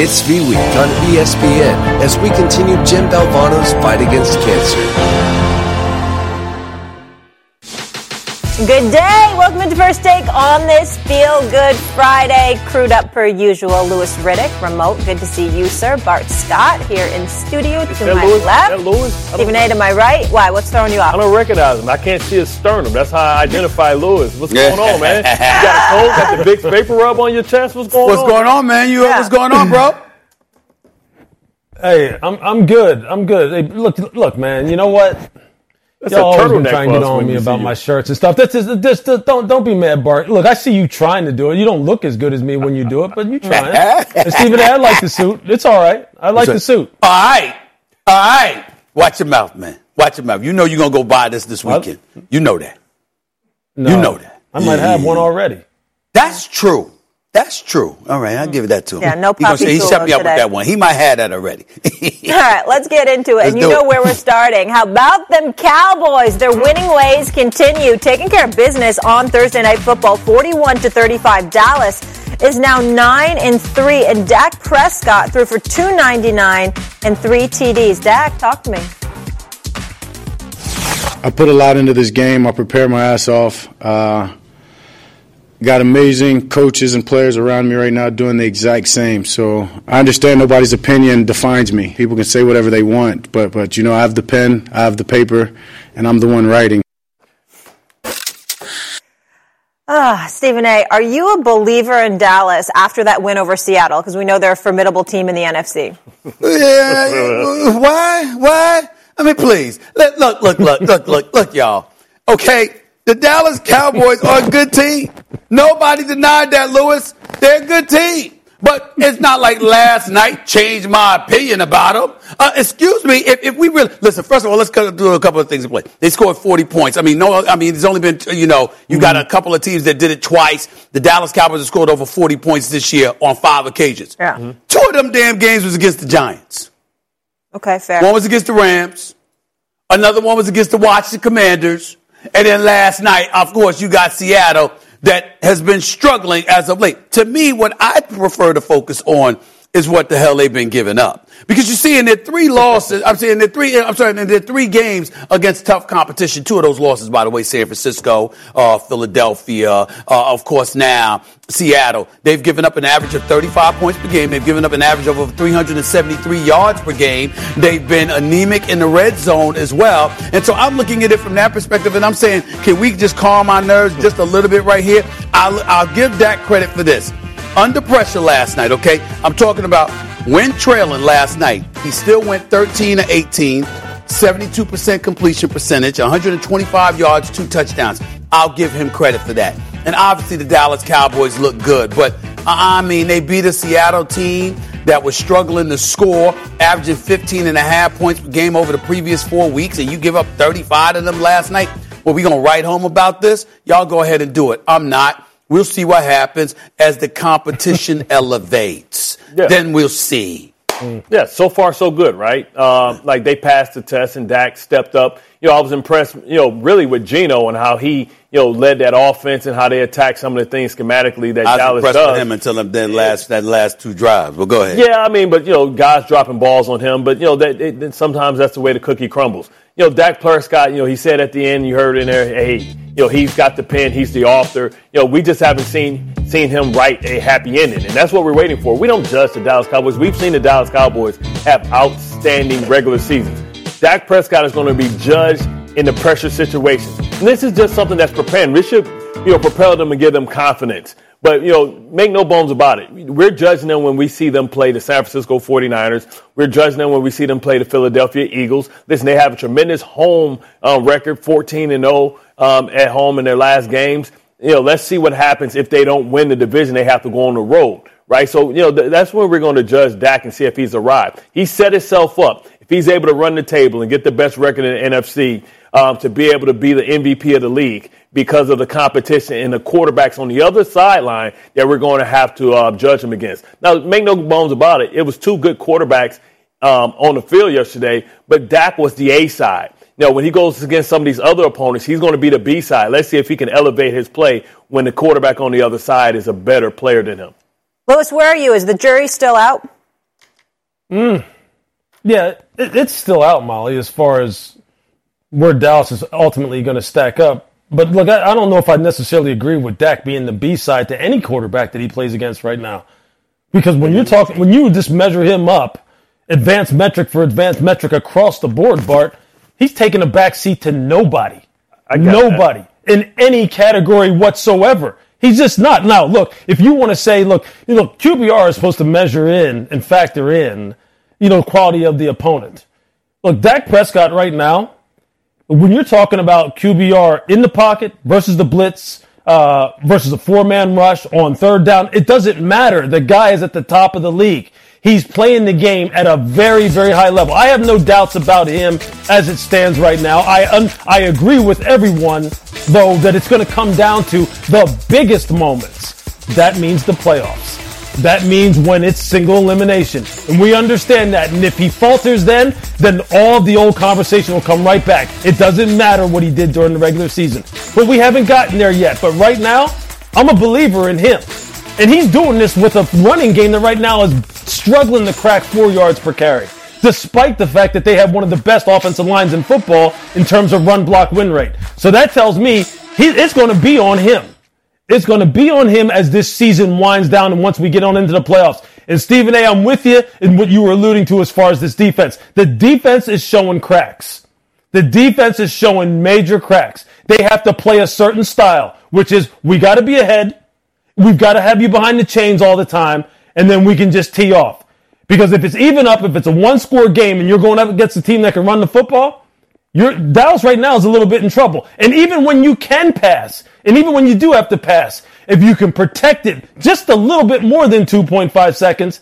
It's V Week on ESPN as we continue Jim Valvano's fight against cancer. Good day. Welcome to First Take on this Feel Good Friday. Crewed up per usual. Louis Riddick, remote. Good to see you, sir. Bart Scott here in studio to my Louis? left. Louis? Stephen A to my right. Why? What's throwing you off? I don't recognize him. I can't see his sternum. That's how I identify Louis. What's going on, man? You got a cold? Got the big vapor rub on your chest? What's going What's on? going on, man? You Yeah. what's going on, bro? Hey, I'm I'm good. I'm good. Hey, look, look, man. You know what? That's Y'all a always been trying to get on when me about my shirts and stuff. That's just, just, just don't don't be mad, Bart. Look, I see you trying to do it. You don't look as good as me when you do it, but you trying. and Stephen, I like the suit. It's all right. I like the suit. All right, all right. Watch your mouth, man. Watch your mouth. You know you're gonna go buy this this What? weekend. You know that. No, You know that. I might have one already. That's true. That's true. All right, I'll give it that to him. Yeah, no he, gonna Papi say, he Chulo shut me up today. with that one. He might have that already. All right, let's get into it. Let's and you know it. where we're starting. How about them Cowboys? Their winning ways continue. Taking care of business on Thursday Night Football, 41 to 35. Dallas is now 9 and 3, and Dak Prescott threw for 299 and 3 TDs. Dak, talk to me. I put a lot into this game. I prepared my ass off. Uh, got amazing coaches and players around me right now doing the exact same. So I understand nobody's opinion defines me. People can say whatever they want, but but you know I have the pen, I have the paper, and I'm the one writing. Ah, Stephen A., are you a believer in Dallas after that win over Seattle? Because we know they're a formidable team in the NFC. yeah. Why? Why? I mean, please. Let, look, look, look, look, look, look, y'all. Okay, the Dallas Cowboys are a good team. Nobody denied that, Louis. They're a good team. But it's not like last night changed my opinion about them. Uh, excuse me, if, if we really listen. First of all, let's go do a couple of things in play. They scored forty points. I mean, no, I mean, there's only been you know, you got a couple of teams that did it twice. The Dallas Cowboys have scored over forty points this year on five occasions. Yeah. Two of them damn games was against the Giants. Okay, fair. One was against the Rams. Another one was against the Washington Commanders. And then last night, of course, you got Seattle that has been struggling as of late. To me, what I prefer to focus on is what the hell they've been giving up. Because you see in their three losses, I'm saying their three, I'm sorry, in their three games against tough competition, two of those losses, by the way, San Francisco, uh, Philadelphia, uh, of course now, Seattle. They've given up an average of 35 points per game. They've given up an average of over 373 yards per game. They've been anemic in the red zone as well. And so I'm looking at it from that perspective and I'm saying, can we just calm our nerves just a little bit right here? I'll, I'll give Dak credit for this. Under pressure last night, okay? I'm talking about when trailing last night, he still went 13 to 18, 72% completion percentage, 125 yards, two touchdowns. I'll give him credit for that. And obviously, the Dallas Cowboys look good, but uh, I mean, they beat a Seattle team that was struggling to score, averaging 15 and a half points per game over the previous four weeks, and you give up 35 of them last night. Well, we gonna write home about this? Y'all go ahead and do it. I'm not. We'll see what happens as the competition elevates. Yeah. Then we'll see. Yeah, so far so good, right? Um, like they passed the test and Dak stepped up. You know, I was impressed, you know, really with Geno and how he, you know, led that offense and how they attacked some of the things schematically that I was Dallas impressed does. with him until that last that last two drives. Well, go ahead. Yeah, I mean, but you know, guys dropping balls on him, but you know, that it- sometimes that's the way the cookie crumbles. You know, Dak Prescott, you know, he said at the end, you heard in there, hey, you know, he's got the pen, he's the author. You know, we just haven't seen seen him write a happy ending, and that's what we're waiting for. We don't judge the Dallas Cowboys. We've seen the Dallas Cowboys have outstanding regular seasons. Dak Prescott is going to be judged in the pressure situations. And this is just something that's preparing. This should, you know, propel them and give them confidence. But, you know, make no bones about it. We're judging them when we see them play the San Francisco 49ers. We're judging them when we see them play the Philadelphia Eagles. Listen, they have a tremendous home uh, record, 14 and 0 um, at home in their last games. You know, let's see what happens if they don't win the division. They have to go on the road, right? So, you know, th- that's when we're going to judge Dak and see if he's arrived. He set himself up. If he's able to run the table and get the best record in the NFC um, to be able to be the MVP of the league because of the competition and the quarterbacks on the other sideline that we're going to have to uh, judge him against. Now, make no bones about it. It was two good quarterbacks um, on the field yesterday, but Dak was the A side. Now, when he goes against some of these other opponents, he's going to be the B side. Let's see if he can elevate his play when the quarterback on the other side is a better player than him. Louis, where are you? Is the jury still out? Yeah, it's still out, Molly, as far as where Dallas is ultimately going to stack up. But look, I, I don't know if I necessarily agree with Dak being the B side to any quarterback that he plays against right now. Because when you're talking, when you just measure him up, advanced metric for advanced metric across the board, Bart, he's taking a back seat to nobody. Nobody in any category whatsoever. He's just not. Now, look, if you want to say, look, you know, QBR is supposed to measure in and factor in, you know, quality of the opponent. Look, Dak Prescott right now, when you're talking about QBR in the pocket versus the blitz uh, versus a four man rush on third down, it doesn't matter. The guy is at the top of the league. He's playing the game at a very, very high level. I have no doubts about him as it stands right now. I un- I agree with everyone, though, that it's going to come down to the biggest moments. That means the playoffs. That means when it's single elimination. And we understand that. And if he falters then, then all the old conversation will come right back. It doesn't matter what he did during the regular season. But we haven't gotten there yet. But right now, I'm a believer in him. And he's doing this with a running game that right now is struggling to crack four yards per carry. Despite the fact that they have one of the best offensive lines in football in terms of run block win rate. So that tells me he, it's going to be on him. It's going to be on him as this season winds down and once we get on into the playoffs. And Stephen A, I'm with you in what you were alluding to as far as this defense. The defense is showing cracks. The defense is showing major cracks. They have to play a certain style, which is we got to be ahead. We've got to have you behind the chains all the time, and then we can just tee off. Because if it's even up, if it's a one score game and you're going up against a team that can run the football, you're, Dallas right now is a little bit in trouble. And even when you can pass, and even when you do have to pass, if you can protect it just a little bit more than 2.5 seconds,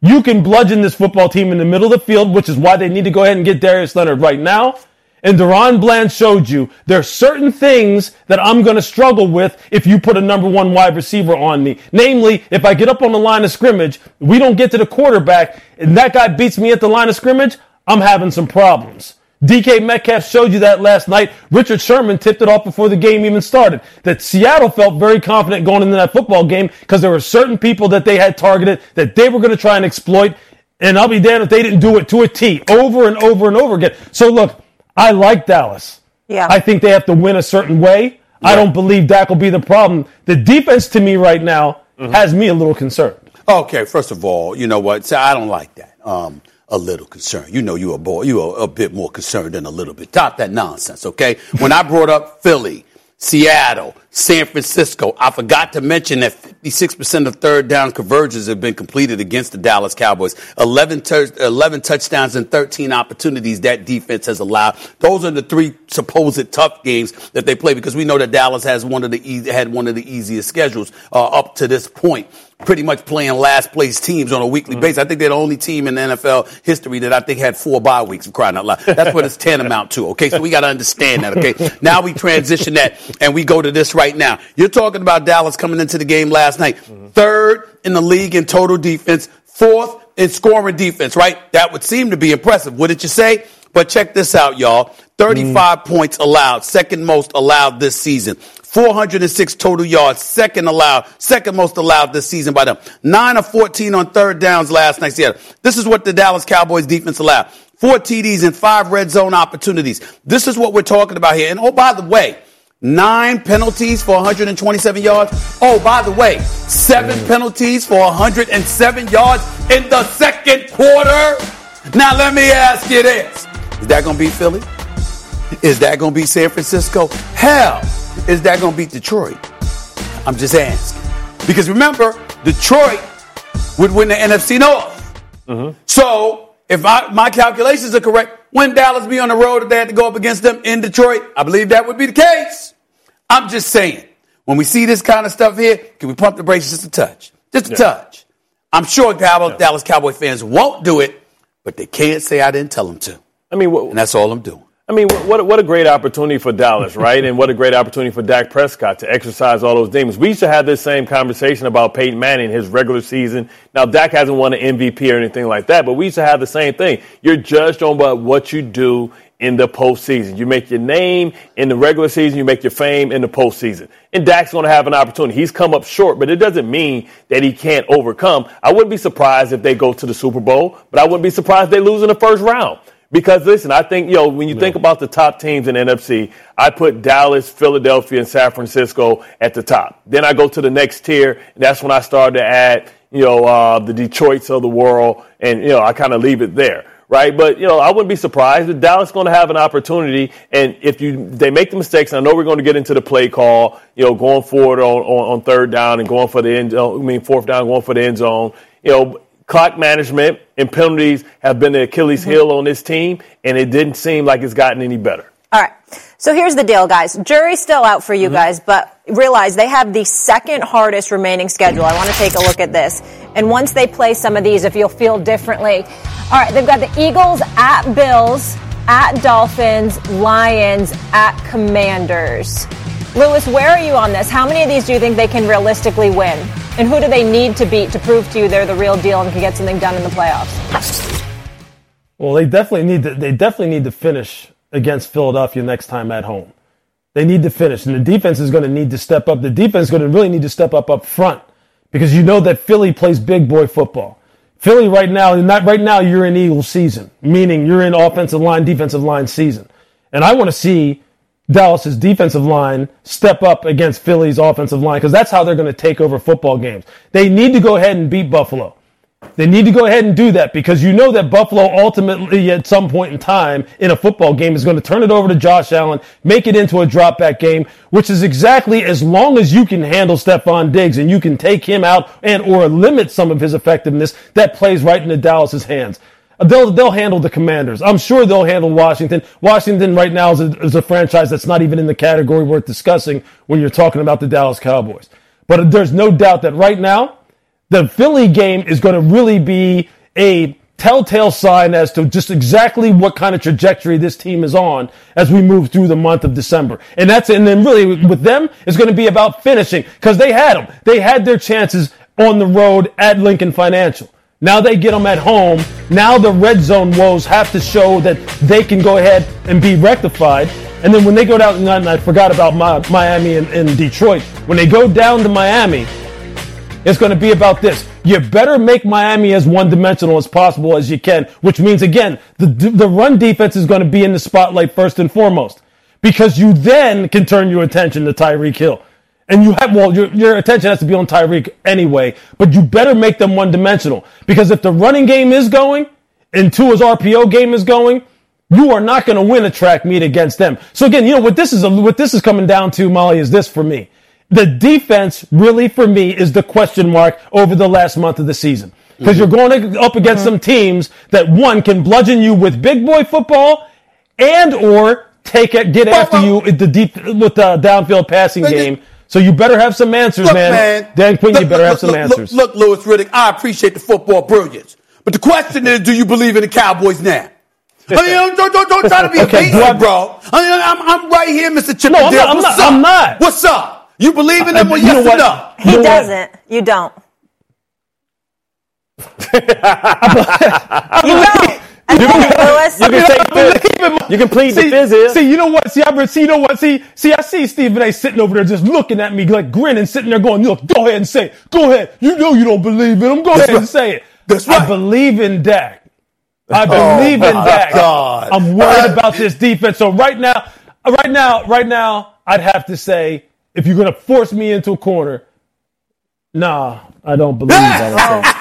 you can bludgeon this football team in the middle of the field, which is why they need to go ahead and get Darius Leonard right now. And DaRon Bland showed you there are certain things that I'm going to struggle with if you put a number one wide receiver on me. Namely, if I get up on the line of scrimmage, we don't get to the quarterback, and that guy beats me at the line of scrimmage, I'm having some problems. DK Metcalf showed you that last night. Richard Sherman tipped it off before the game even started. That Seattle felt very confident going into that football game because there were certain people that they had targeted that they were going to try and exploit. And I'll be damned if they didn't do it to a T over and over and over again. So look, I like Dallas. Yeah. I think they have to win a certain way. I don't believe Dak will be the problem. The defense to me right now has me a little concerned. Okay, first of all, you know what? So I don't like that. Um, a little concerned. You know, you a boy. You are a bit more concerned than a little bit. Stop that nonsense, okay? When I brought up Philly, Seattle, San Francisco, I forgot to mention that 56% of third down conversions have been completed against the Dallas Cowboys. 11, tur- 11 touchdowns and 13 opportunities that defense has allowed. Those are the three supposed tough games that they play because we know that Dallas has one of the e- had one of the easiest schedules uh, up to this point pretty much playing last place teams on a weekly mm-hmm. basis. I think they're the only team in NFL history that I think had four bye weeks for crying out loud. That's what it's tantamount to. Okay, so we got to understand that. Okay, now we transition that and we go to this right now. You're talking about Dallas coming into the game last night, mm-hmm. third in the league in total defense, fourth in scoring defense. Right? That would seem to be impressive, wouldn't you say? But check this out, y'all. 35 mm. points allowed, second most allowed this season. 406 total yards, second allowed, second most allowed this season by them. 9 of 14 on third downs last night. Yeah, this is what the Dallas Cowboys defense allowed. Four TDs and five red zone opportunities. This is what we're talking about here. And oh, by the way, nine penalties for 127 yards. Oh, by the way, seven mm. penalties for 107 yards in the second quarter. Now, let me ask you this. Is that going to be Philly? Is that going to be San Francisco? Hell, is that going to be Detroit? I'm just asking. Because remember, Detroit would win the NFC North. Mm-hmm. So, if I, my calculations are correct, when Dallas be on the road if they had to go up against them in Detroit, I believe that would be the case. I'm just saying, when we see this kind of stuff here, can we pump the brakes just a touch? Just a touch. I'm sure Cowboy, Dallas Cowboy fans won't do it, but they can't say I didn't tell them to. I mean, what, And that's all I'm doing. I mean, what what a great opportunity for Dallas, right? and what a great opportunity for Dak Prescott to exercise all those demons. We used to have this same conversation about Peyton Manning, his regular season. Now, Dak hasn't won an MVP or anything like that, but we used to have the same thing. You're judged on what you do in the postseason. You make your name in the regular season, you make your fame in the postseason. And Dak's going to have an opportunity. He's come up short, but it doesn't mean that he can't overcome. I wouldn't be surprised if they go to the Super Bowl, but I wouldn't be surprised they lose in the first round. Because listen, I think, you know, when you think about the top teams in NFC, I put Dallas, Philadelphia, and San Francisco at the top. Then I go to the next tier, and that's when I started to add, you know, uh, the Detroits of the world, and, you know, I kind of leave it there right? But you know, I wouldn't be surprised that Dallas is going to have an opportunity, and if you they make the mistakes, I know we're going to get into the play call, you know, going forward on, on, on third down and going for the end zone. I mean, fourth down, going for the end zone. You know, clock management and penalties have been the Achilles Mm-hmm. heel on this team, and it didn't seem like it's gotten any better. All right. So here's the deal, guys. Jury's still out for Mm-hmm. you guys, but realize they have the second hardest remaining schedule. I want to take a look at this. And once they play some of these, if you'll feel differently. All right, they've got the Eagles at Bills, at Dolphins, Lions, at Commanders. Louis, where are you on this? How many of these do you think they can realistically win? And who do they need to beat to prove to you they're the real deal and can get something done in the playoffs? Well, they definitely need to. They definitely need to finish against Philadelphia next time at home. They need to finish, and the defense is going to need to step up. The defense is going to really need to step up up front because you know that Philly plays big boy football. Philly right now, not right now, you're in Eagles season, meaning you're in offensive line, defensive line season, and I want to see Dallas's defensive line step up against Philly's offensive line because that's how they're going to take over football games. They need to go ahead and beat Buffalo. They need to go ahead and do that because you know that Buffalo ultimately at some point in time in a football game is going to turn it over to Josh Allen, make it into a drop back game, which is exactly as long as you can handle Stefon Diggs and you can take him out and or limit some of his effectiveness, that plays right into Dallas's hands. They'll, they'll handle the commanders. I'm sure they'll handle Washington. Washington right now is a, is a franchise that's not even in the category worth discussing when you're talking about the Dallas Cowboys. But there's no doubt that right now, the Philly game is going to really be a telltale sign as to just exactly what kind of trajectory this team is on as we move through the month of December. And that's, and then really with them, it's going to be about finishing because they had them. They had their chances on the road at Lincoln Financial. Now they get them at home. Now the red zone woes have to show that they can go ahead and be rectified. And then when they go down, and I forgot about Mi- Miami and, and Detroit, when they go down to Miami, it's going to be about this. You better make Miami as one dimensional as possible as you can, which means again, the, the run defense is going to be in the spotlight first and foremost because you then can turn your attention to Tyreek Hill. And you have, well, your, your attention has to be on Tyreek anyway, but you better make them one dimensional because if the running game is going and Tua's RPO game is going, you are not going to win a track meet against them. So again, you know what this is, what this is coming down to, Molly, is this for me. The defense really for me is the question mark over the last month of the season. Because you're going up against some teams that one can bludgeon you with big boy football and or take it, get after you the deep with the downfield passing game. So you better have some answers, Look, man. man. Dan Quinn, look, you better look, have some look, answers. Look, look, Louis Riddick, I appreciate the football brilliance. But the question is, do you believe in the Cowboys now? I mean, don't, don't, don't try to be Okay, a do I- bro. I mean, I'm, I'm right here, Mr. Chippendale. No, I'm not- I'm What's not- up? I'm not. What's up? You believe in them Uh, or you yes know or no? He You doesn't. You don't. you don't. Admit it, Louis. You can take I believe this. in my- You can plead the see, fifth here. See, you know what? See, I see, you know what? See, see, I see Stephen A. sitting over there just looking at me like grinning, sitting there going, "Look, go ahead and say, it. go ahead. You know you don't believe in him. Go ahead right. and say it." That's I believe in Dak. I oh believe in my Dak. God. I'm worried about this defense. So right now, right now, right now, I'd have to say, if you're gonna force me into a corner, nah, I don't believe. I don't think.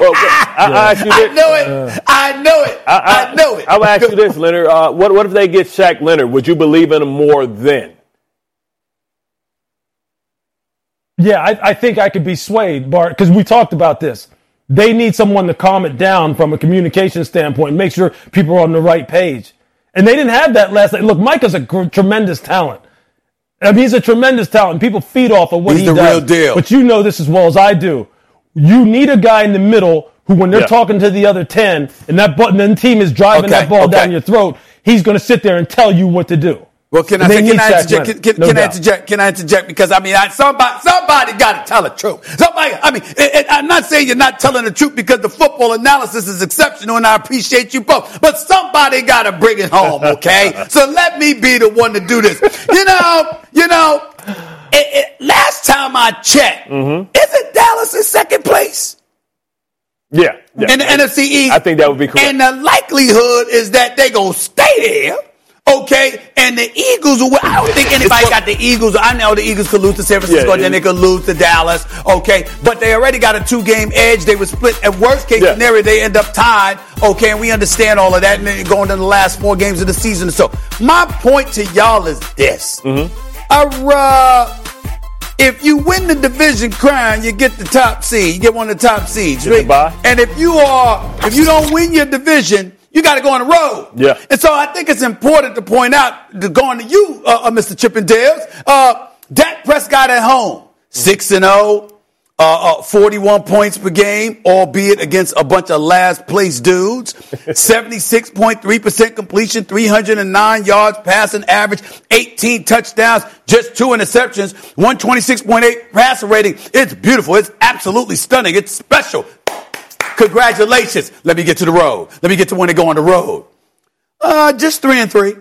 Well, I, I ask you I know it. I know it. I, know it. I will ask you this, Leonard. Uh, what, what if they get Shaq Leonard? Would you believe in him more then? Yeah, I, I think I could be swayed, Bart, because we talked about this. They need someone to calm it down from a communication standpoint, make sure people are on the right page. And they didn't have that last night. Look, Micah's a gr- tremendous talent. I mean, he's a tremendous talent. People feed off of what He's he the does. real deal. But you know this as well as I do. You need a guy in the middle who, when they're Yeah. talking to the other 10 and that button and team is driving Okay, that ball okay. down your throat, he's going to sit there and tell you what to do. Well, can I say, can I interject? Can, can, no can I interject? Can I interject? Because I mean, I, somebody, somebody got to tell the truth. Somebody, I mean, and- and I'm not saying you're not telling the truth because the football analysis is exceptional, and I appreciate you both. But somebody got to bring it home, okay? so let me be the one to do this. You know, you know. It, it, last time I checked, Mm-hmm. isn't Dallas in second place? Yeah. yeah. in the NFC East. I think that would be correct. And the likelihood is that they're gonna stay there. Okay, and the Eagles. I don't think anybody got the Eagles. I know the Eagles could lose to San Francisco, Yeah, and then they could lose to Dallas. Okay, but they already got a two-game edge. They were split. At worst case Yeah. scenario, they end up tied. Okay, and we understand all of that, and then going to the last four games of the season. So my point to y'all is this: Mm-hmm. uh, if you win the division crown, you get the top seed. You get one of the top seeds. The right? And if you are, if you don't win your division, you got to go on the road. Yeah. And so I think it's important to point out, to going to you, uh, uh, Mr. Chippendales, uh, Dak Prescott at home, six and zero. Uh, uh, 41 points per game, albeit against a bunch of last place dudes. 76.3% completion, 309 yards passing average, 18 touchdowns, just two interceptions, 126.8 passer rating. It's beautiful. It's absolutely stunning. It's special. Congratulations. Let me get to the road. Let me get to when they go on the road. Uh, just three and three.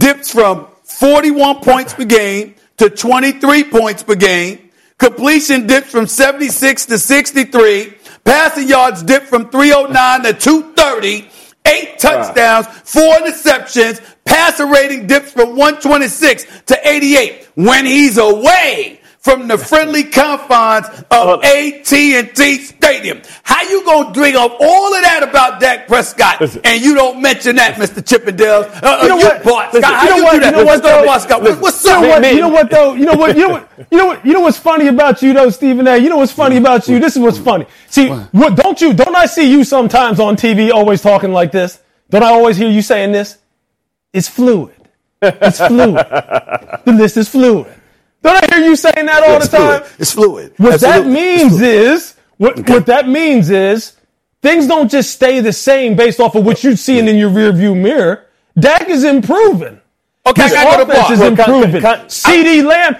Dips from 41 points per game to 23 points per game. Completion dips from 76 to 63. Passing yards dip from 309 to 230. Eight touchdowns, four interceptions. Passer rating dips from 126 to 88 when he's away from the friendly confines of AT&T Stadium. How you gonna bring up all of that about Dak Prescott Listen. and you don't mention that, Mr. Chippendale? Uh, uh, You know what? bought Listen, Scott. How you know you what? do that? You know what, though? Scott, Listen, What's You know what? You know what though? You know what? You know what? You know what? You know what's funny about you though, Stephen A. You know what's funny about you? This is what's funny. See, what don't you? Don't I see you sometimes on TV always talking like this? Don't I always hear you saying this? It's fluid. It's fluid. the list is fluid. Don't I hear you saying that all It's the time? fluid. It's fluid. What that Absolutely. It's means is what what that means is things don't just stay the same based off of what you're seeing in your rearview mirror. Dak is improving. Okay, His I gotta go to offense is Bart. Well, improving. con- CeeDee Lamb.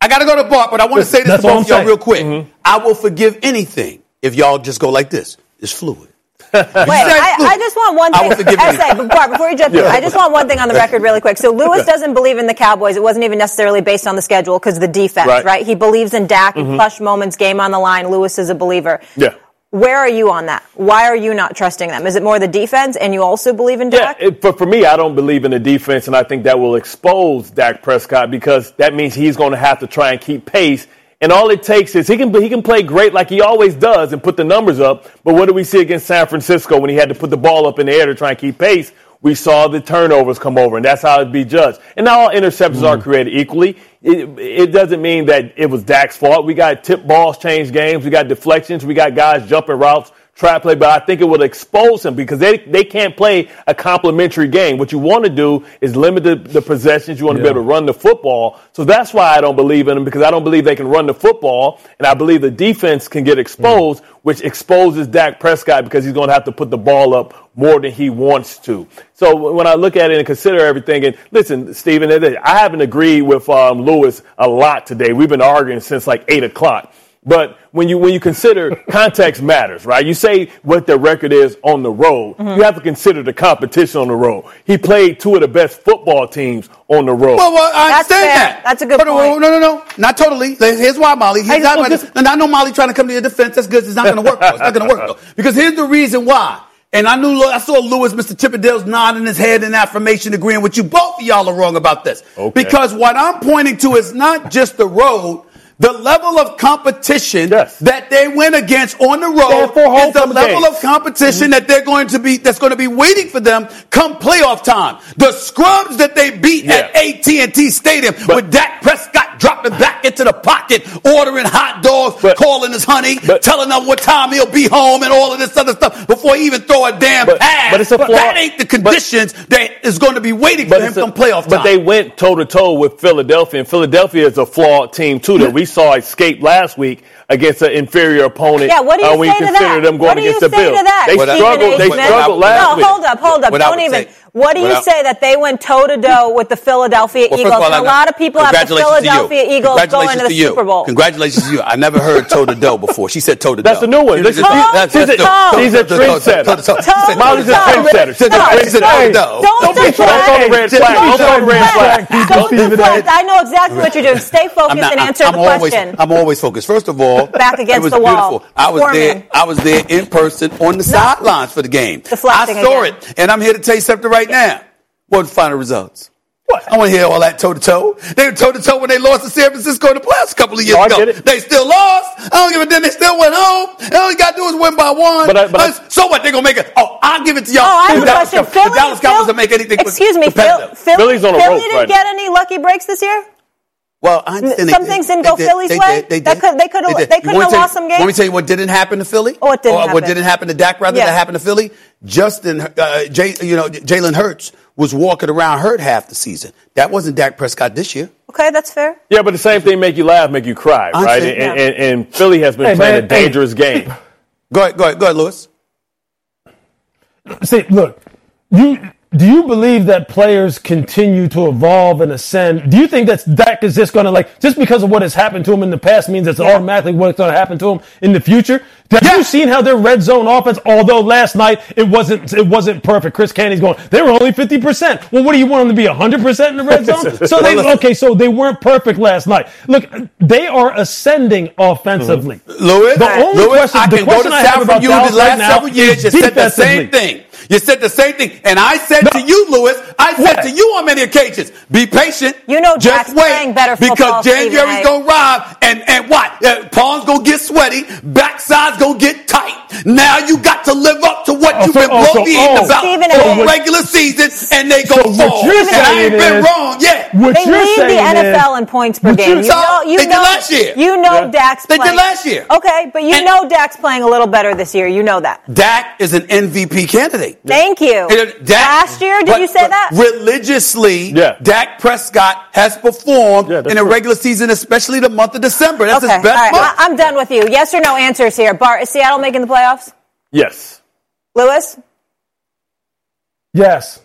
I gotta go to Bart, but I want to say this to all both I'm y'all saying. real quick. Mm-hmm. I will forgive anything if y'all just go like this. It's fluid. Wait, I, I just want one thing. forgive you. SA, but Bart, before you jump in, I just want one thing on the record really quick. So Louis doesn't believe in the Cowboys. It wasn't even necessarily based on the schedule because the defense, right. Right. He believes in Dak and mm-hmm. clutch moments, game on the line. Louis is a believer. Yeah. Where are you on that? Why are you not trusting them? Is it more the defense and you also believe in Yeah, Dak? it, but for me, I don't believe in the defense, and I think that will expose Dak Prescott because that means he's going to have to try and keep pace. And all it takes is he can he can play great like he always does and put the numbers up. But what do we see against San Francisco when he had to put the ball up in the air to try and keep pace? We saw the turnovers come over, and that's how it'd be judged. And not all interceptions are hmm. created equally. It, it doesn't mean that it was Dak's fault. We got tip balls change games. We got deflections. We got guys jumping routes trap play, but I think it would expose him because they, they can't play a complementary game. What you want to do is limit the, the possessions. You want to be able to run the football. So that's why I don't believe in them because I don't believe they can run the football. And I believe the defense can get exposed, which exposes Dak Prescott because he's going to have to put the ball up more than he wants to. So when I look at it and consider everything, and listen, Stephen, I haven't agreed with um, Louis a lot today. We've been arguing since like eight o'clock. But when you when you consider context matters, right? You say what their record is on the road. You mm-hmm. have to consider the competition on the road. He played two of the best football teams on the road. Well, well, I That's understand fair. that. That's a good But, point. No, no, no, not totally. Here's why, Molly. He's Hey, not well, gonna- this- and I know Molly trying to come to your defense. That's good. It's not going to work. Though. It's not going to work though. Because here's the reason why. And I knew I saw Louis, Mr. Chippendale's nodding his head in affirmation, agreeing with you. Both of y'all are wrong about this. Okay. Because what I'm pointing to is not just the road. The level of competition Yes. that they went against on the road is the level games. of competition that they're going to be that's going to be waiting for them come playoff time. The scrubs that they beat at AT&T Stadium But- with Dak Prescott dropping back into the pocket, ordering hot dogs, But- calling his honey, but- telling them what time he'll be home, and all of this other stuff before he even throw a damn But- pass. but it's a flaw- that ain't the conditions that is going to be waiting for him it's a- come playoff time. but they went toe to toe with Philadelphia, and Philadelphia is a flawed team too that we saw escape last week against an inferior opponent. Yeah, what do you uh, when say you to that? them going what do against you the say Bills. to that? They What struggled. A. They Smith? struggled last no, week. hold up, hold up. What Don't even. say- What do you Well, say that they went toe to toe with the Philadelphia Well, Eagles? of all, And I- a lot of people have the congratulations to you. Philadelphia Eagles going Congratulations to the you. Super Bowl. Congratulations to you. I never heard toe to toe before. She said toe to toe. That's the new one. This She's a- she's a trendsetter. Molly's a trendsetter. She said Hey, toe to toe. Don't Don't be deflect. don't throw the red flag. Don't throw the red flag. Don't deflect. I know exactly what you're doing. Stay focused and answer I'm the always, question. I'm always focused. First of all, Back against the wall. I was there. I was there in person on the sidelines for the game. I saw it, and I'm here to tell you something right now. What the final results? What? I want to hear all that toe to toe. They were toe to toe when they lost to San Francisco in the playoffs a couple of years I ago. get it. They still lost. I don't give a damn. They still went home. And all you got to do is win by one. But I- but I- so what? They gonna make it? Oh, I'll give it to y'all. Oh, I have a Dallas question. Cow- Philly, the Dallas Cowboys Phil- will make anything. Excuse me, Phil, competitive. Philly, Philly's on a Philly rope didn't right get any lucky breaks this year. Well, I understand. Some they- things didn't go they- Philly's they way? did, They That could- they could've- did. they You couldn't have lost some games. Let me tell you what didn't happen to Philly? Oh, what didn't or happen? What didn't happen to Dak? Rather Yeah. than happen to Philly, Justin, uh, Jay, you know, Jalen Hurts was walking around hurt half the season. That wasn't Dak Prescott this year. Okay, that's fair. Yeah, but the same thing make you laugh, make you cry, I right? see. And, Yeah. and, and Philly has been Hey, playing man, a dangerous game. Go ahead, go ahead, go ahead, Louis. See, look, you do you believe that players continue to evolve and ascend? Do you think that Dak is just going to like just because of what has happened to him in the past means it's Yeah. automatically what's going to happen to him in the future? Have Yeah. you seen how their red zone offense? Although last night it wasn't it wasn't perfect. Chris Candy's going. They were only fifty percent. Well, what do you want them to be? hundred percent in the red zone? So they okay. So they weren't perfect last night. Look, they are ascending offensively. Mm-hmm. Louis, The only Louis, question- I the can go question to I have about you the last right now several years. is You said the same thing. You said the same thing. And I said No. to you, Louis, I said What? to you on many occasions, be patient. You know just Dak's wait. playing better Because January's going to arrive and, and what? Uh, palms going to get sweaty. Backside's going to get tight. Now you got to live up to what Oh, you've so- been oh, so- bloviating oh. about Stephen all A. regular season and they go So what you're And I ain't saying been is- wrong yet. What They you're lead the NFL is- in points per game. You know, You So, know, you they did know, last year. You know Yeah. Dak's They did last year. Okay, but you And- know Dak's playing a little better this year. You know that. Dak is an MVP candidate. Thank you. And Dak- Last year, did but- you say that? Religiously, Yeah. Dak Prescott has performed Yeah, in a true. regular season, especially the month of December. That's okay, his best all right. month. I- I'm done with you. Yes or no answers here. Bart, is Seattle making the playoffs? Yes. Louis, Yes.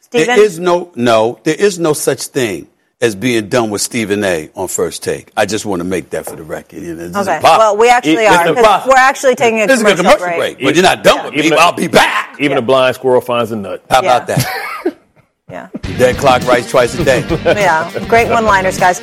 Stephen. There is no no, there is no such thing as being done with Stephen A. on first take. I just want to make that for the record. You know, Okay. Well, we actually It's are. 'cause. We're actually taking a This is a commercial, commercial break. break, but you're not done with Even me. a- I'll be back. Even a blind squirrel finds a nut. How about that? Yeah. Dead clock writes twice a day. Yeah. Great one-liners, guys.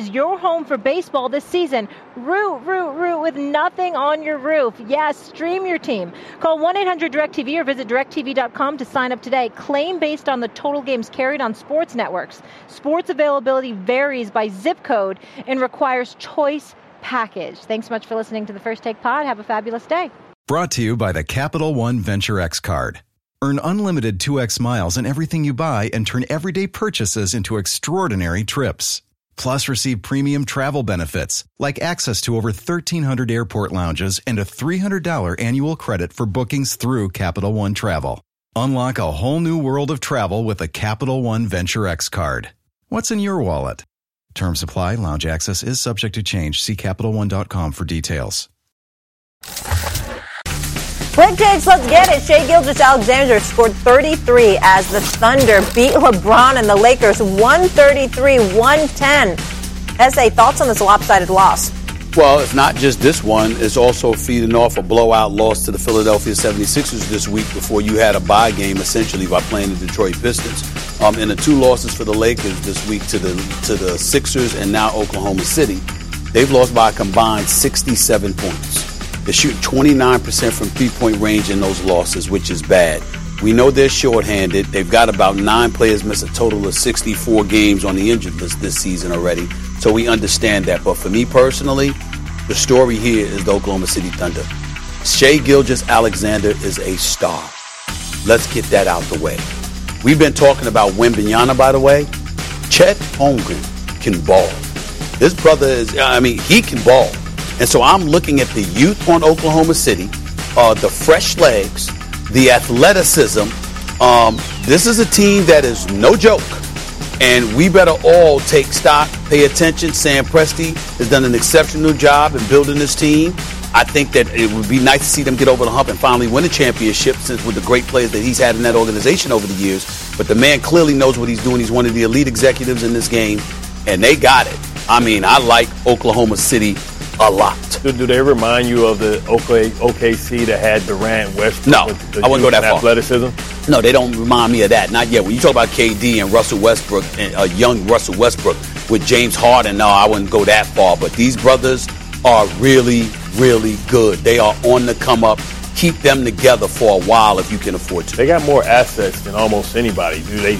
is your home for baseball this season. Root, root, root with nothing on your roof. Yes, stream your team. Call 1 800 DirecTV or visit directv.com to sign up today. Claim based on the total games carried on sports networks. Sports availability varies by zip code and requires choice package. Thanks so much for listening to the First Take Pod. Have a fabulous day. Brought to you by the Capital One Venture X card. Earn unlimited 2x miles in everything you buy and turn everyday purchases into extraordinary trips. Plus, receive premium travel benefits like access to over 1,300 airport lounges and a $300 annual credit for bookings through Capital One Travel. Unlock a whole new world of travel with a Capital One Venture X card. What's in your wallet? Term supply, lounge access is subject to change. See CapitalOne.com for details. Quick takes, let's get it. Shai Gilgeous-Alexander scored 33 as the Thunder beat LeBron and the Lakers 133-110. SA, thoughts on this lopsided loss? Well, it's not just this one. It's also feeding off a blowout loss to the Philadelphia 76ers this week before you had a bye game, essentially, by playing the Detroit Pistons. Um, and the two losses for the Lakers this week to the, to the Sixers and now Oklahoma City, they've lost by a combined 67 points. They shoot 29% from three-point range in those losses, which is bad. We know they're shorthanded. They've got about nine players miss a total of 64 games on the injured list this season already. So we understand that. But for me personally, the story here is the Oklahoma City Thunder. Shai Gilgeous-Alexander is a star. Let's get that out the way. We've been talking about Wembanyama, by the way. Chet Holmgren can ball. This brother is, I mean, he can ball. And so I'm looking at the youth on Oklahoma City, uh, the fresh legs, the athleticism. Um, this is a team that is no joke. And we better all take stock, pay attention. Sam Presti has done an exceptional job in building this team. I think that it would be nice to see them get over the hump and finally win a championship since with the great players that he's had in that organization over the years. But the man clearly knows what he's doing. He's one of the elite executives in this game, and they got it. I mean, I like Oklahoma City a lot. Do, do they remind you of the OK, OKC that had Durant, Westbrook? No, I wouldn't go that far. Athleticism. No, they don't remind me of that. Not yet. When you talk about KD and Russell Westbrook, and a young Russell Westbrook with James Harden, no, I wouldn't go that far. But these brothers are really, really good. They are on the come up. Keep them together for a while if you can afford to. They got more assets than almost anybody. Do they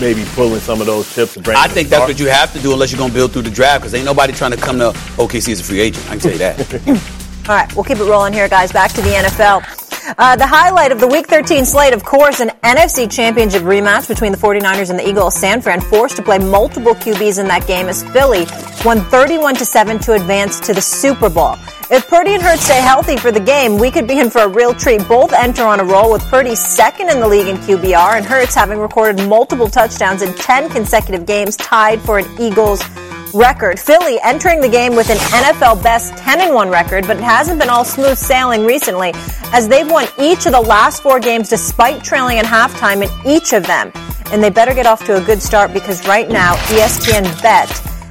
maybe pulling some of those chips and? I think that's what you have to do unless you're going to build through the draft because ain't nobody trying to come to OKC as a free agent. I can tell you that. All right, we'll keep it rolling here, guys. Back to the NFL. Uh, the highlight of the Week 13 slate, of course, an NFC Championship rematch between the 49ers and the Eagles. San Fran forced to play multiple QBs in that game as Philly won 31 to 7 to advance to the Super Bowl. If Purdy and Hurts stay healthy for the game, we could be in for a real treat. Both enter on a roll with Purdy second in the league in QBR and Hurts having recorded multiple touchdowns in 10 consecutive games, tied for an Eagles record. Philly entering the game with an NFL best 10 and 1 record, but it hasn't been all smooth sailing recently as they've won each of the last four games despite trailing at halftime in each of them. And they better get off to a good start because right now ESPN Bet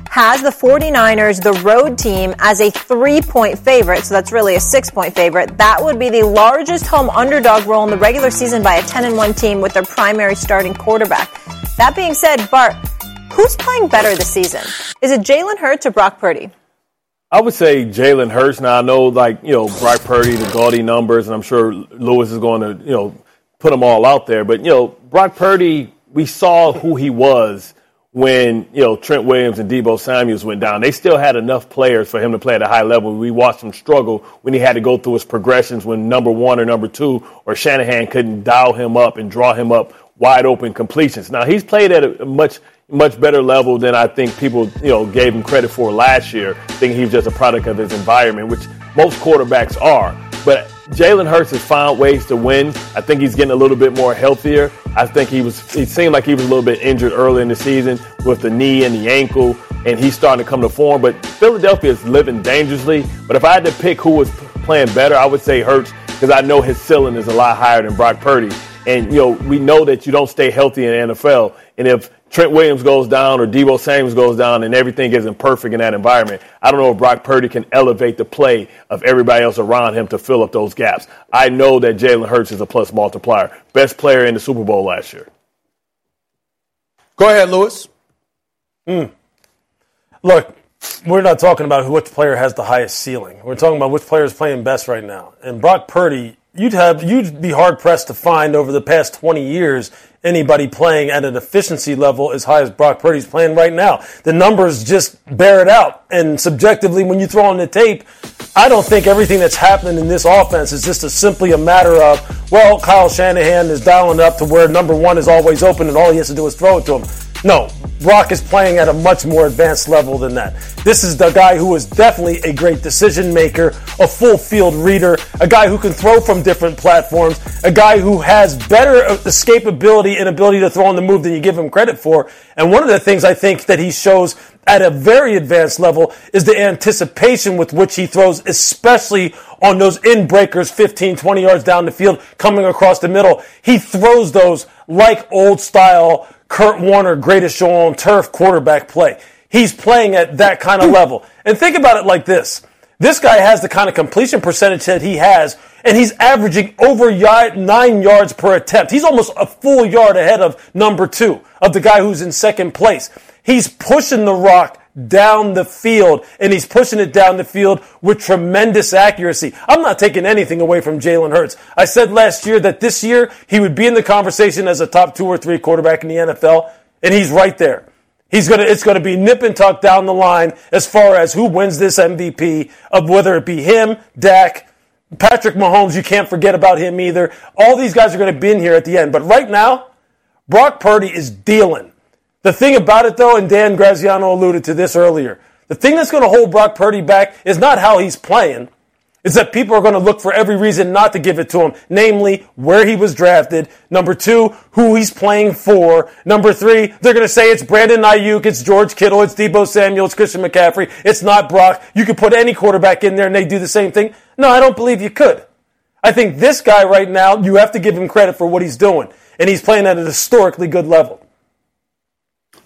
has the 49ers, the road team, as a three point favorite. So that's really a six point favorite. That would be the largest home underdog role in the regular season by a 10 and 1 team with their primary starting quarterback. That being said, Bart, who's playing better this season? Is it Jalen Hurts or Brock Purdy? I would say Jalen Hurts. Now I know, like you know, Brock Purdy, the gaudy numbers, and I'm sure Louis is going to you know put them all out there. But you know, Brock Purdy, we saw who he was when you know Trent Williams and Deebo Samuels went down. They still had enough players for him to play at a high level. We watched him struggle when he had to go through his progressions when number one or number two or Shanahan couldn't dial him up and draw him up wide open completions. Now he's played at a much much better level than I think people you know gave him credit for last year, thinking he was just a product of his environment, which most quarterbacks are. But Jalen Hurts has found ways to win. I think he's getting a little bit more healthier. I think he was. It seemed like he was a little bit injured early in the season with the knee and the ankle, and he's starting to come to form. But Philadelphia is living dangerously. But if I had to pick who was playing better, I would say Hurts because I know his ceiling is a lot higher than Brock Purdy. And you know, we know that you don't stay healthy in NFL. And if Trent Williams goes down or Deebo Samuels goes down and everything isn't perfect in that environment, I don't know if Brock Purdy can elevate the play of everybody else around him to fill up those gaps. I know that Jalen Hurts is a plus multiplier. Best player in the Super Bowl last year. Go ahead, Louis. Hmm. Look, we're not talking about which player has the highest ceiling. We're talking about which player is playing best right now. And Brock Purdy, you'd have you'd be hard pressed to find over the past 20 years anybody playing at an efficiency level as high as Brock Purdy's playing right now. The numbers just bear it out. And subjectively, when you throw on the tape, I don't think everything that's happening in this offense is just a, simply a matter of, well, Kyle Shanahan is dialing up to where number one is always open and all he has to do is throw it to him. No, Brock is playing at a much more advanced level than that. This is the guy who is definitely a great decision maker, a full field reader, a guy who can throw from different platforms, a guy who has better escapability and ability to throw on the move than you give him credit for. And one of the things I think that he shows at a very advanced level is the anticipation with which he throws, especially on those in breakers 15, 20 yards down the field coming across the middle. He throws those like old style Kurt Warner greatest show on turf quarterback play. He's playing at that kind of hmm. level. And think about it like this. This guy has the kind of completion percentage that he has, and he's averaging over nine yards per attempt. He's almost a full yard ahead of number two, of the guy who's in second place. He's pushing the rock down the field, and he's pushing it down the field with tremendous accuracy. I'm not taking anything away from Jalen Hurts. I said last year that this year he would be in the conversation as a top two or three quarterback in the NFL, and he's right there. He's gonna, it's gonna be nip and tuck down the line as far as who wins this MVP of whether it be him, Dak, Patrick Mahomes. You can't forget about him either. All these guys are gonna be in here at the end. But right now, Brock Purdy is dealing. The thing about it, though, and Dan Graziano alluded to this earlier, the thing that's going to hold Brock Purdy back is not how he's playing. It's that people are going to look for every reason not to give it to him, namely where he was drafted. Number two, who he's playing for. Number three, they're going to say it's Brandon Aiyuk, it's George Kittle, it's Deebo Samuel, it's Christian McCaffrey, it's not Brock. You could put any quarterback in there and they do the same thing. No, I don't believe you could. I think this guy right now, you have to give him credit for what he's doing, and he's playing at a historically good level.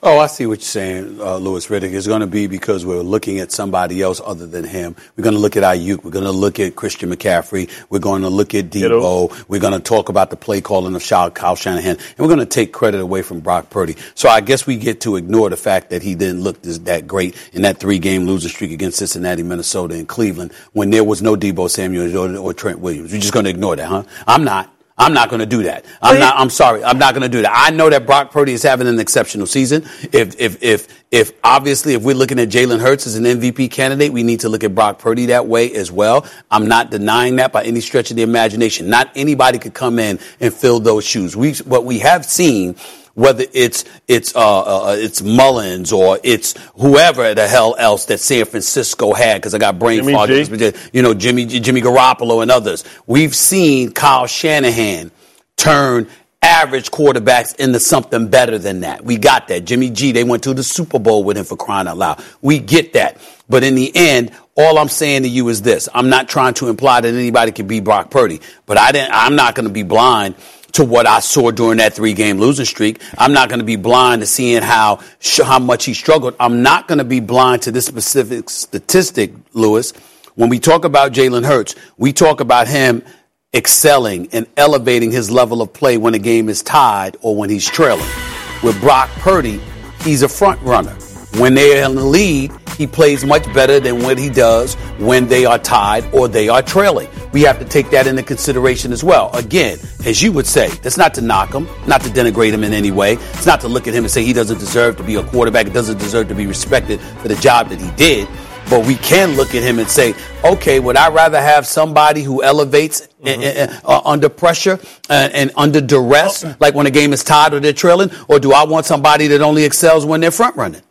Oh, I see what you're saying, uh, Louis Riddick. It's going to be because we're looking at somebody else other than him. We're going to look at Aiyuk. We're going to look at Christian McCaffrey. We're going to look at Deebo. We're going to talk about the play calling of Kyle Shanahan. And we're going to take credit away from Brock Purdy. So I guess we get to ignore the fact that he didn't look this, that great in that three game losing streak against Cincinnati, Minnesota, and Cleveland when there was no Deebo Samuel or, or Trent Williams. You're just going to ignore that, huh? I'm not. I'm not going to do that. I'm not. I'm sorry. I'm not going to do that. I know that Brock Purdy is having an exceptional season. If if if if obviously if we're looking at Jalen Hurts as an MVP candidate, we need to look at Brock Purdy that way as well. I'm not denying that by any stretch of the imagination. Not anybody could come in and fill those shoes. We what we have seen whether it's it's uh, uh, uh, it's Mullens or it's whoever the hell else that San Francisco had because I got brain fog. You know, Jimmy Jimmy Garoppolo and others. We've seen Kyle Shanahan turn average quarterbacks into something better than that. We got that. Jimmy G, they went to the Super Bowl with him for crying out loud. We get that. But in the end, all I'm saying to you is this. I'm not trying to imply that anybody can be Brock Purdy, but I didn't, I'm not going to be blind to what I saw during that three game losing streak. I'm not going to be blind to seeing how how much he struggled. I'm not going to be blind to this specific statistic, Louis. When we talk about Jalen Hurts, we talk about him excelling and elevating his level of play when a game is tied or when he's trailing. With Brock Purdy, he's a front runner. When they're in the lead, he plays much better than what he does when they are tied or they are trailing. We have to take that into consideration as well. Again, as you would say, that's not to knock him, not to denigrate him in any way. It's not to look at him and say he doesn't deserve to be a quarterback, he doesn't deserve to be respected for the job that he did. But we can look at him and say, okay, would I rather have somebody who elevates mm-hmm. uh, under pressure and, and under duress, like when a game is tied or they're trailing, or do I want somebody that only excels when they're front running?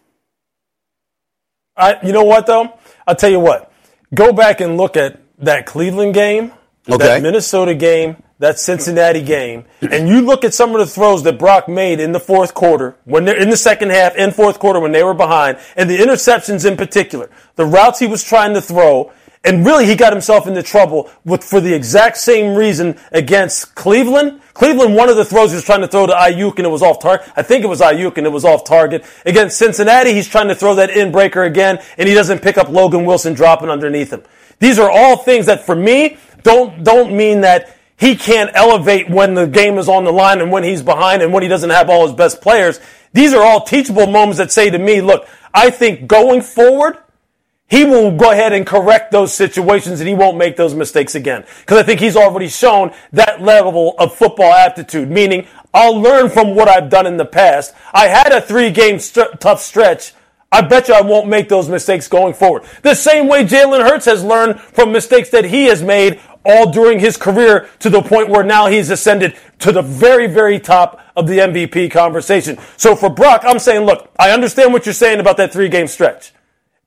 I, you know what though? I'll tell you what. Go back and look at that Cleveland game, okay. that Minnesota game, that Cincinnati game, and you look at some of the throws that Brock made in the fourth quarter, when they're in the second half, in fourth quarter when they were behind, and the interceptions in particular, the routes he was trying to throw, and really he got himself into trouble with for the exact same reason against Cleveland. Cleveland, one of the throws he was trying to throw to Aiyuk and it was off target. I think it was Aiyuk and it was off target. Against Cincinnati, he's trying to throw that in breaker again and he doesn't pick up Logan Wilson dropping underneath him. These are all things that for me don't, don't mean that he can't elevate when the game is on the line and when he's behind and when he doesn't have all his best players. These are all teachable moments that say to me, look, I think going forward, he will go ahead and correct those situations and he won't make those mistakes again. Because I think he's already shown that level of football aptitude, meaning I'll learn from what I've done in the past. I had a three game st- tough stretch. I bet you I won't make those mistakes going forward. The same way Jalen Hurts has learned from mistakes that he has made all during his career to the point where now he's ascended to the very, very top of the MVP conversation. So for Brock, I'm saying, look, I understand what you're saying about that three game stretch.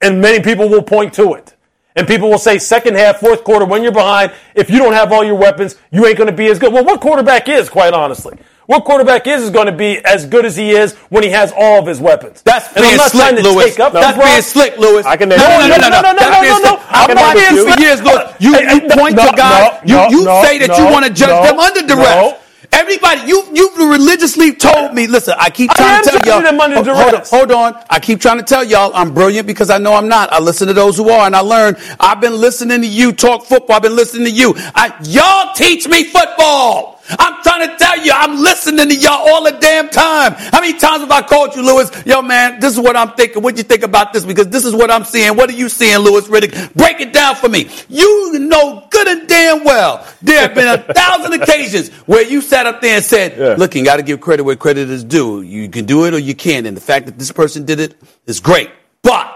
And many people will point to it. And people will say second half, fourth quarter, when you're behind, if you don't have all your weapons, you ain't going to be as good. Well, what quarterback is, quite honestly? What quarterback is is going to be as good as he is when he has all of his weapons. That's and I'm being not slick, trying to Louis. take up That's being slick, Louis. I can no, no, no, no, no, No, no, no, no, no. I'm not being slick. years, Louis. You, you point to guys. you you say that you want to judge them under duress. Everybody, you you've religiously told me. Listen, I keep I trying am to tell y'all. them under Hold- hold on, hold on. I keep trying to tell y'all I'm brilliant because I know I'm not. I listen to those who are, and I learn. I've been listening to you talk football. I've been listening to you. I, y'all teach me football. I'm trying to tell you, I'm listening to y'all all the damn time. How many times have I called you, Louis? Yo, man, this is what I'm thinking. What do you think about this? Because this is what I'm seeing. What are you seeing, Louis Riddick? Break it down for me. You know good and damn well there have been a thousand occasions where you sat up there and said, Yeah. "Look, you got to give credit where credit is due. You can do it or you can't." And the fact that this person did it is great. But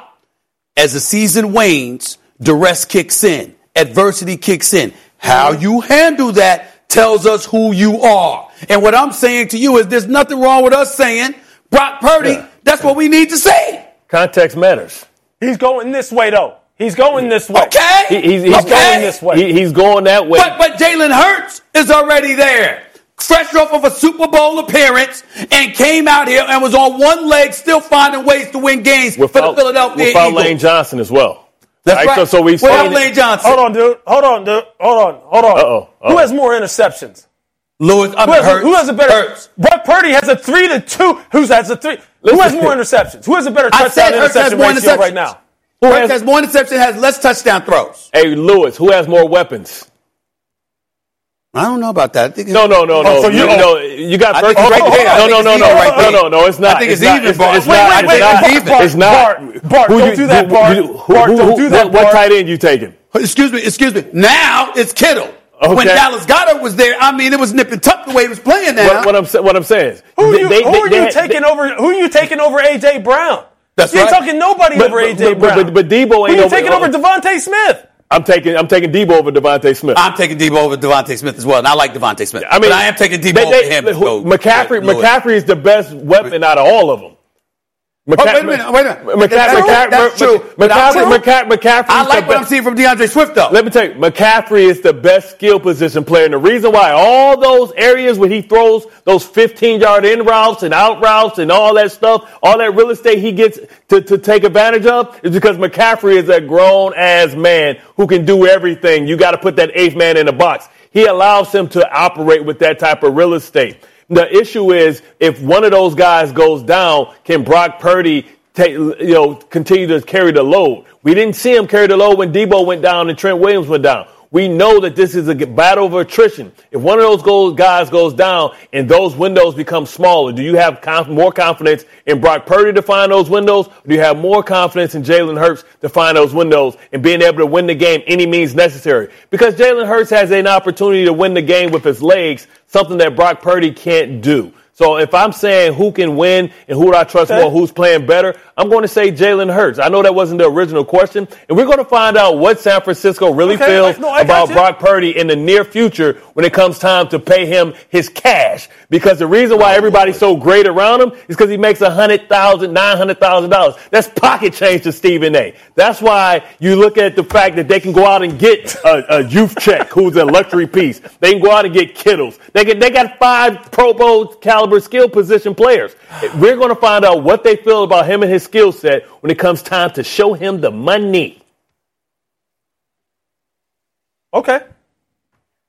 as the season wanes, duress kicks in, adversity kicks in. How you handle that tells us who you are. And what I'm saying to you is there's nothing wrong with us saying, Brock Purdy, Yeah. that's what we need to say. Context matters. He's going this way, though. He's going this way. Okay? He, he's, he's Okay. going this way. He, he's going that way. But, but Jalen Hurts is already there. Fresh off of a Super Bowl appearance and came out here and was on one leg still finding ways to win games for the Philadelphia without Eagles. Lane Johnson as well. That's right. So, so we've Without seen Lane Johnson. Hold on, dude. Hold on, dude. Hold on. Hold on. Uh-oh. Who Uh-oh. has more interceptions? Louis, I Who has, Hurts. who has a better? Hurts. Brock Purdy has a three to two. Who has a three? Who has more interceptions? Who has a better I touchdown said Hurts has interception more ratio interceptions. right now? Who Hurts has- has more interception, has less touchdown throws. Hey, Louis, who has more weapons? I don't know about that. I think No, no, no, no. Oh, so you- you, no, you got I think first. it's right there. I No, think no, no, no, right no, no, no. It's not. I think it's not, even, It's, Bart. it's Wait, not. wait, it's wait, not. it's. It's not. Bart, Bart, Who don't you- do that, Bart. who- who- Bart, who- don't do that, What, what tight end you taking? Excuse me, excuse me. Now it's Kittle. When Dallas Goedert was there, I mean, it was nip and tuck the way he was playing now. What, what I'm sa- what I'm saying is, Who are they- you, they- who they- are they you had- taking over? Who are you taking over AJ Brown? That's you ain't right. talking nobody But- over AJ Brown. but- but Deebo ain't Who ain't you taking over DeVonta Smith? I'm taking I'm taking Deebo over DeVonta Smith. I'm taking Deebo over DeVonta Smith as well, and I like DeVonta Smith. I mean, but I am taking Deebo they- over they- him. who- McCaffrey. McCaffrey is the best weapon out of all of them. McCa- Oh, wait a minute, wait a minute. McCaffrey, That's. McCaffrey, That's true. McCaffrey. McCaffrey, McCaffrey. I like what I'm seeing from D'Andre Swift, though. Let me tell you, McCaffrey is the best skill position player. And the reason why all those areas where he throws those 15 yard in routes and out routes and all that stuff, all that real estate he gets to, to take advantage of is because McCaffrey is a grown ass man who can do everything. You got to put that eighth man in the box. He allows him to operate with that type of real estate. The issue is if one of those guys goes down, can Brock Purdy take, you know, continue to carry the load. We didn't see him carry the load when Deebo went down and Trent Williams went down. We know that this is a battle of attrition. If one of those guys goes down and those windows become smaller, do you have more confidence in Brock Purdy to find those windows? Do you have more confidence in Jalen Hurts to find those windows and being able to win the game any means necessary? Because Jalen Hurts has an opportunity to win the game with his legs, something that Brock Purdy can't do. So if I'm saying who can win and who do I trust Okay. more, who's playing better, I'm going to say Jalen Hurts. I know that wasn't the original question, and we're going to find out what San Francisco really Okay, feels no, about. Brock Purdy in the near future when it comes time to pay him his cash. Because the reason why everybody's so great around him is because he makes a hundred thousand, nine hundred thousand dollars. That's pocket change to Stephen A. That's why you look at the fact that they can go out and get a, a youth check, who's a luxury piece. They can go out and get Kittles. They can, they got five Pro Bowl caliber skill position players. We're going to find out what they feel about him and his skill set when it comes time to show him the money. Okay.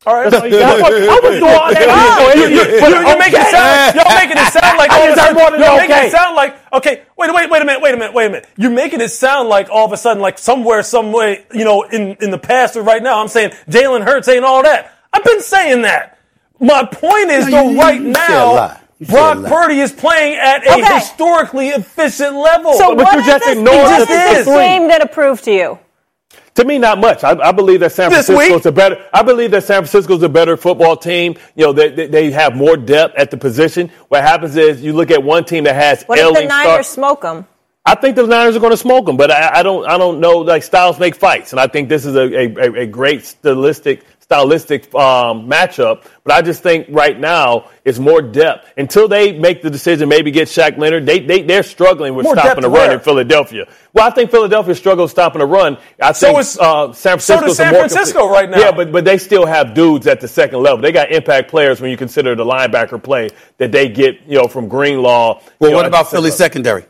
All right. That's all you got. I was doing all that. You, you, you, you're making it sound, y'all making it sound like all of a sudden, more than you're making okay. it sound like, okay, wait, wait, wait a minute, wait a minute, wait a minute. You're making it sound like all of a sudden, like somewhere, some way, you know, in, in the past or right now, I'm saying Jalen Hurts ain't all that. I've been saying that. My point is, No, though, you- you- right you said a lot. now, You said a Brock. Purdy is playing at a Okay. historically efficient level. So But you just this, ignored the is this three. game going to to you? To me, not much. I, I believe that San This Francisco's week? a better. I believe that San Francisco's a better football team. You know, they, they, they have more depth at the position. What happens is you look at one team that has What if the Niners stars. smoke them? I think the Niners are going to smoke them, but I, I, don't. I don't know. Like styles make fights, and I think this is a, a, a great stylistic stylistic um, matchup. But I just think right now it's more depth. Until they make the decision, maybe get Shaq Leonard, they, they, they're struggling with more stopping a run in Philadelphia. Well, I think Philadelphia struggles stopping a run. I so think is, uh, San Francisco. So does San Francisco right now. Yeah, but, but they still have dudes at the second level. They got impact players when you consider the linebacker play that they get, you know, from Greenlaw. Well, know, what about Philly secondary?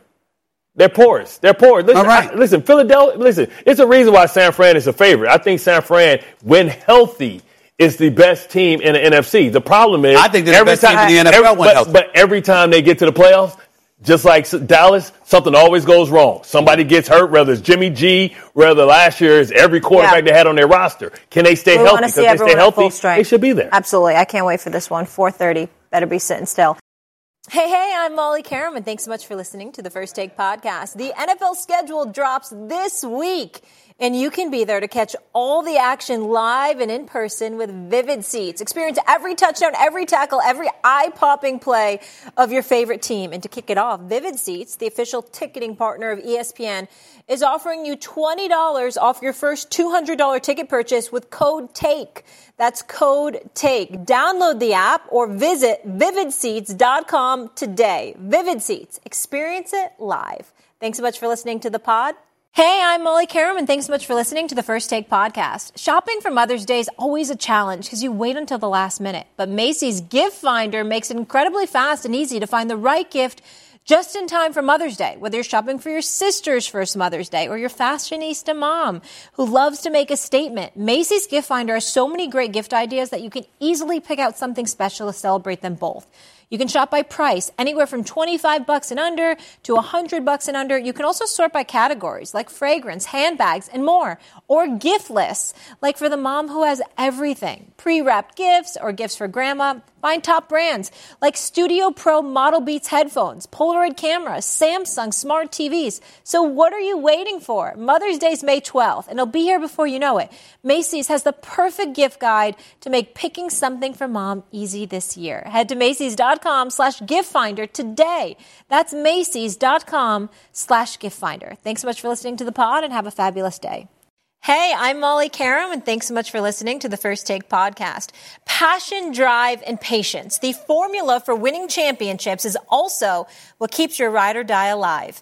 They're porous. They're porous. Listen, All right. I, listen, Philadelphia. Listen, it's a reason why San Fran is a favorite. I think San Fran, when healthy, is the best team in the NFC. The problem is, I think they're the best time, team in the NFL every, but, but, every time they get to the playoffs, just like Dallas, something always goes wrong. Somebody gets hurt, whether it's Jimmy G, whether last year is every quarterback yeah. they had on their roster. Can they stay we healthy? Because they stay healthy, they should be there. Absolutely. I can't wait for this one. 4:30. Better be sitting still. Hey, hey, I'm Molly Qerim, and thanks so much for listening to the First Take podcast. The NFL schedule drops this week. And you can be there to catch all the action live and in person with Vivid Seats. Experience every touchdown, every tackle, every eye popping play of your favorite team. And to kick it off, Vivid Seats, the official ticketing partner of ESPN, is offering you $20 off your first $200 ticket purchase with code TAKE. That's code TAKE. Download the app or visit vividseats.com today. Vivid Seats. Experience it live. Thanks so much for listening to the pod. Hey, I'm Molly Qerim, and thanks so much for listening to the First Take podcast. Shopping for Mother's Day is always a challenge because you wait until the last minute. But Macy's Gift Finder makes it incredibly fast and easy to find the right gift just in time for Mother's Day, whether you're shopping for your sister's first Mother's Day or your fashionista mom who loves to make a statement. Macy's Gift Finder has so many great gift ideas that you can easily pick out something special to celebrate them both. You can shop by price, anywhere from 25 bucks and under to 100 bucks and under. You can also sort by categories like fragrance, handbags, and more. Or gift lists, like for the mom who has everything. Pre-wrapped gifts or gifts for grandma. Find top brands like Studio Pro Model Beats headphones, Polaroid cameras, Samsung smart TVs. So what are you waiting for? Mother's Day is May 12th, and it'll be here before you know it. Macy's has the perfect gift guide to make picking something for mom easy this year. Head to Macy's.com slash gift finder today. That's Macy's.com slash gift finder. Thanks so much for listening to the pod and have a fabulous day. Hey, I'm Molly Qerim, and thanks so much for listening to the First Take podcast. Passion, drive, and patience. The formula for winning championships is also what keeps your ride or die alive.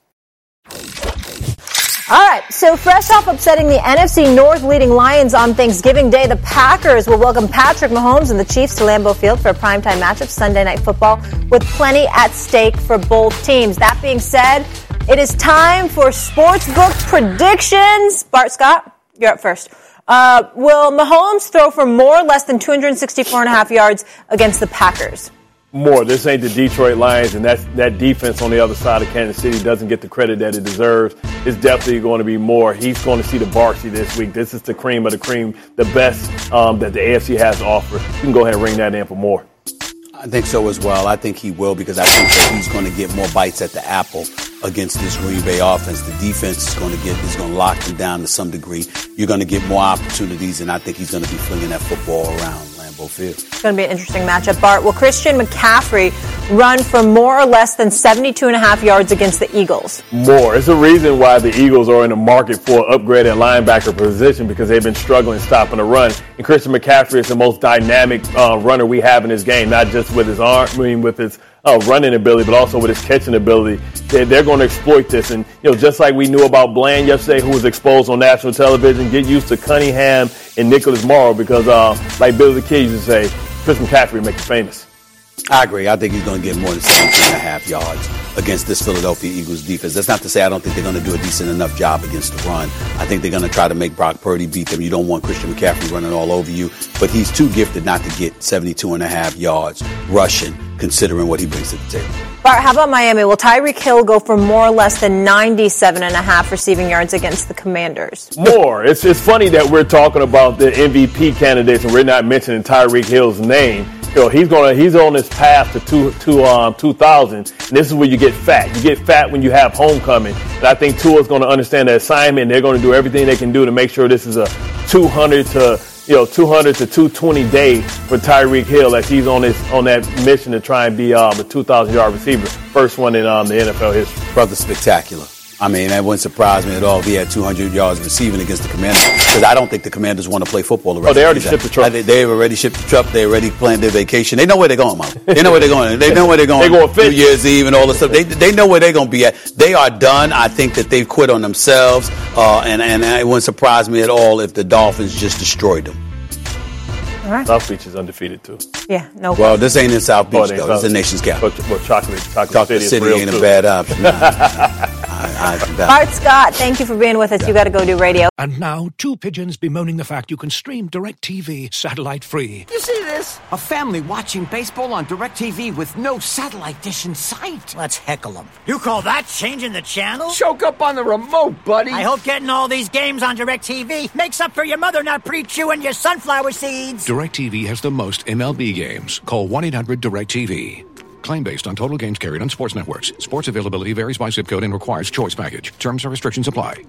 All right, so fresh off upsetting the NFC North leading Lions on Thanksgiving Day, the Packers will welcome Patrick Mahomes and the Chiefs to Lambeau Field for a primetime matchup Sunday Night Football with plenty at stake for both teams. That being said, it is time for sportsbook predictions. Bart Scott, you're up first. Uh, will Mahomes throw for more or less than 264 and a half yards against the Packers? More. This ain't the Detroit Lions, and that that defense on the other side of Kansas City doesn't get the credit that it deserves. It's definitely going to be more. He's going to see the varsity this week. This is the cream of the cream, the best um, that the AFC has to offer. You can go ahead and ring that in for more. I think so as well. I think he will because I think that he's going to get more bites at the apple against this Green Bay offense. The defense is going to get is going to lock him down to some degree. You're going to get more opportunities, and I think he's going to be flinging that football around. Lambeau Field. It's going to be an interesting matchup. Bart, will Christian McCaffrey run for more or less than 72 and a half yards against the Eagles? More. It's a reason why the Eagles are in the market for an upgraded linebacker position because they've been struggling stopping the run. And Christian McCaffrey is the most dynamic uh, runner we have in this game, not just with his arm, I mean, with his uh, running ability, but also with his catching ability. They're, they're, going to exploit this. And, you know, just like we knew about Bland yesterday, who was exposed on national television, get used to Cunningham and Nicholas Morrow because, uh, like Billy the Kid used to say, Chris McCaffrey make you famous. I agree. I think he's going to get more than 17 and a half yards against this Philadelphia Eagles defense. That's not to say I don't think they're going to do a decent enough job against the run. I think they're going to try to make Brock Purdy beat them. You don't want Christian McCaffrey running all over you, but he's too gifted not to get 72 and a half yards rushing, considering what he brings to the table. Bart, how about Miami? Will Tyreek Hill go for more or less than 97 and a half receiving yards against the Commanders? More. It's, it's funny that we're talking about the MVP candidates and we're not mentioning Tyreek Hill's name. You know, he's to, he's on his path to two, to, um, 2000. And this is where you get fat. You get fat when you have homecoming. And I think Tua's to understand the assignment. They're to do everything they can do to make sure this is a 200 to you know, 200 to 220 day for Tyreek Hill as he's on his on that mission to try and be um, a 2,000 yard receiver, first one in um, the NFL history. Brother, spectacular. I mean, that wouldn't surprise me at all if he had 200 yards receiving against the Commanders because I don't think the Commanders want to play football the rest Oh, they of already the shipped the truck. They, they've already shipped the truck. They already planned their vacation. They know where they're going, Mom. They know where they're going. They know where they're going. They going New. Year's Eve and all this stuff. They, they know where they're going to be at. They are done. I think that they've quit on themselves, uh, and, and it wouldn't surprise me at all if the Dolphins just destroyed them. All right. South Beach is undefeated too. Yeah, no. Well, this ain't in South Beach, Oh, though. South This is the nation's capital. Well, chocolate, chocolate, Chocolate City, City is real ain't too. a bad option. I, I, I, Bart Scott, thank you for being with us. You got to go do radio. And now, two pigeons bemoaning the fact you can stream DirecTV satellite free. You see this? A family watching baseball on DirecTV with no satellite dish in sight. Let's heckle them. You call that changing the channel? Choke up on the remote, buddy. I hope getting all these games on DirecTV makes up for your mother not pre-chewing your sunflower seeds. DirecTV has the most MLB games. Call 1 800 DirecTV. Claim based on total games carried on sports networks. Sports availability varies by zip code and requires choice package. Terms and restrictions apply.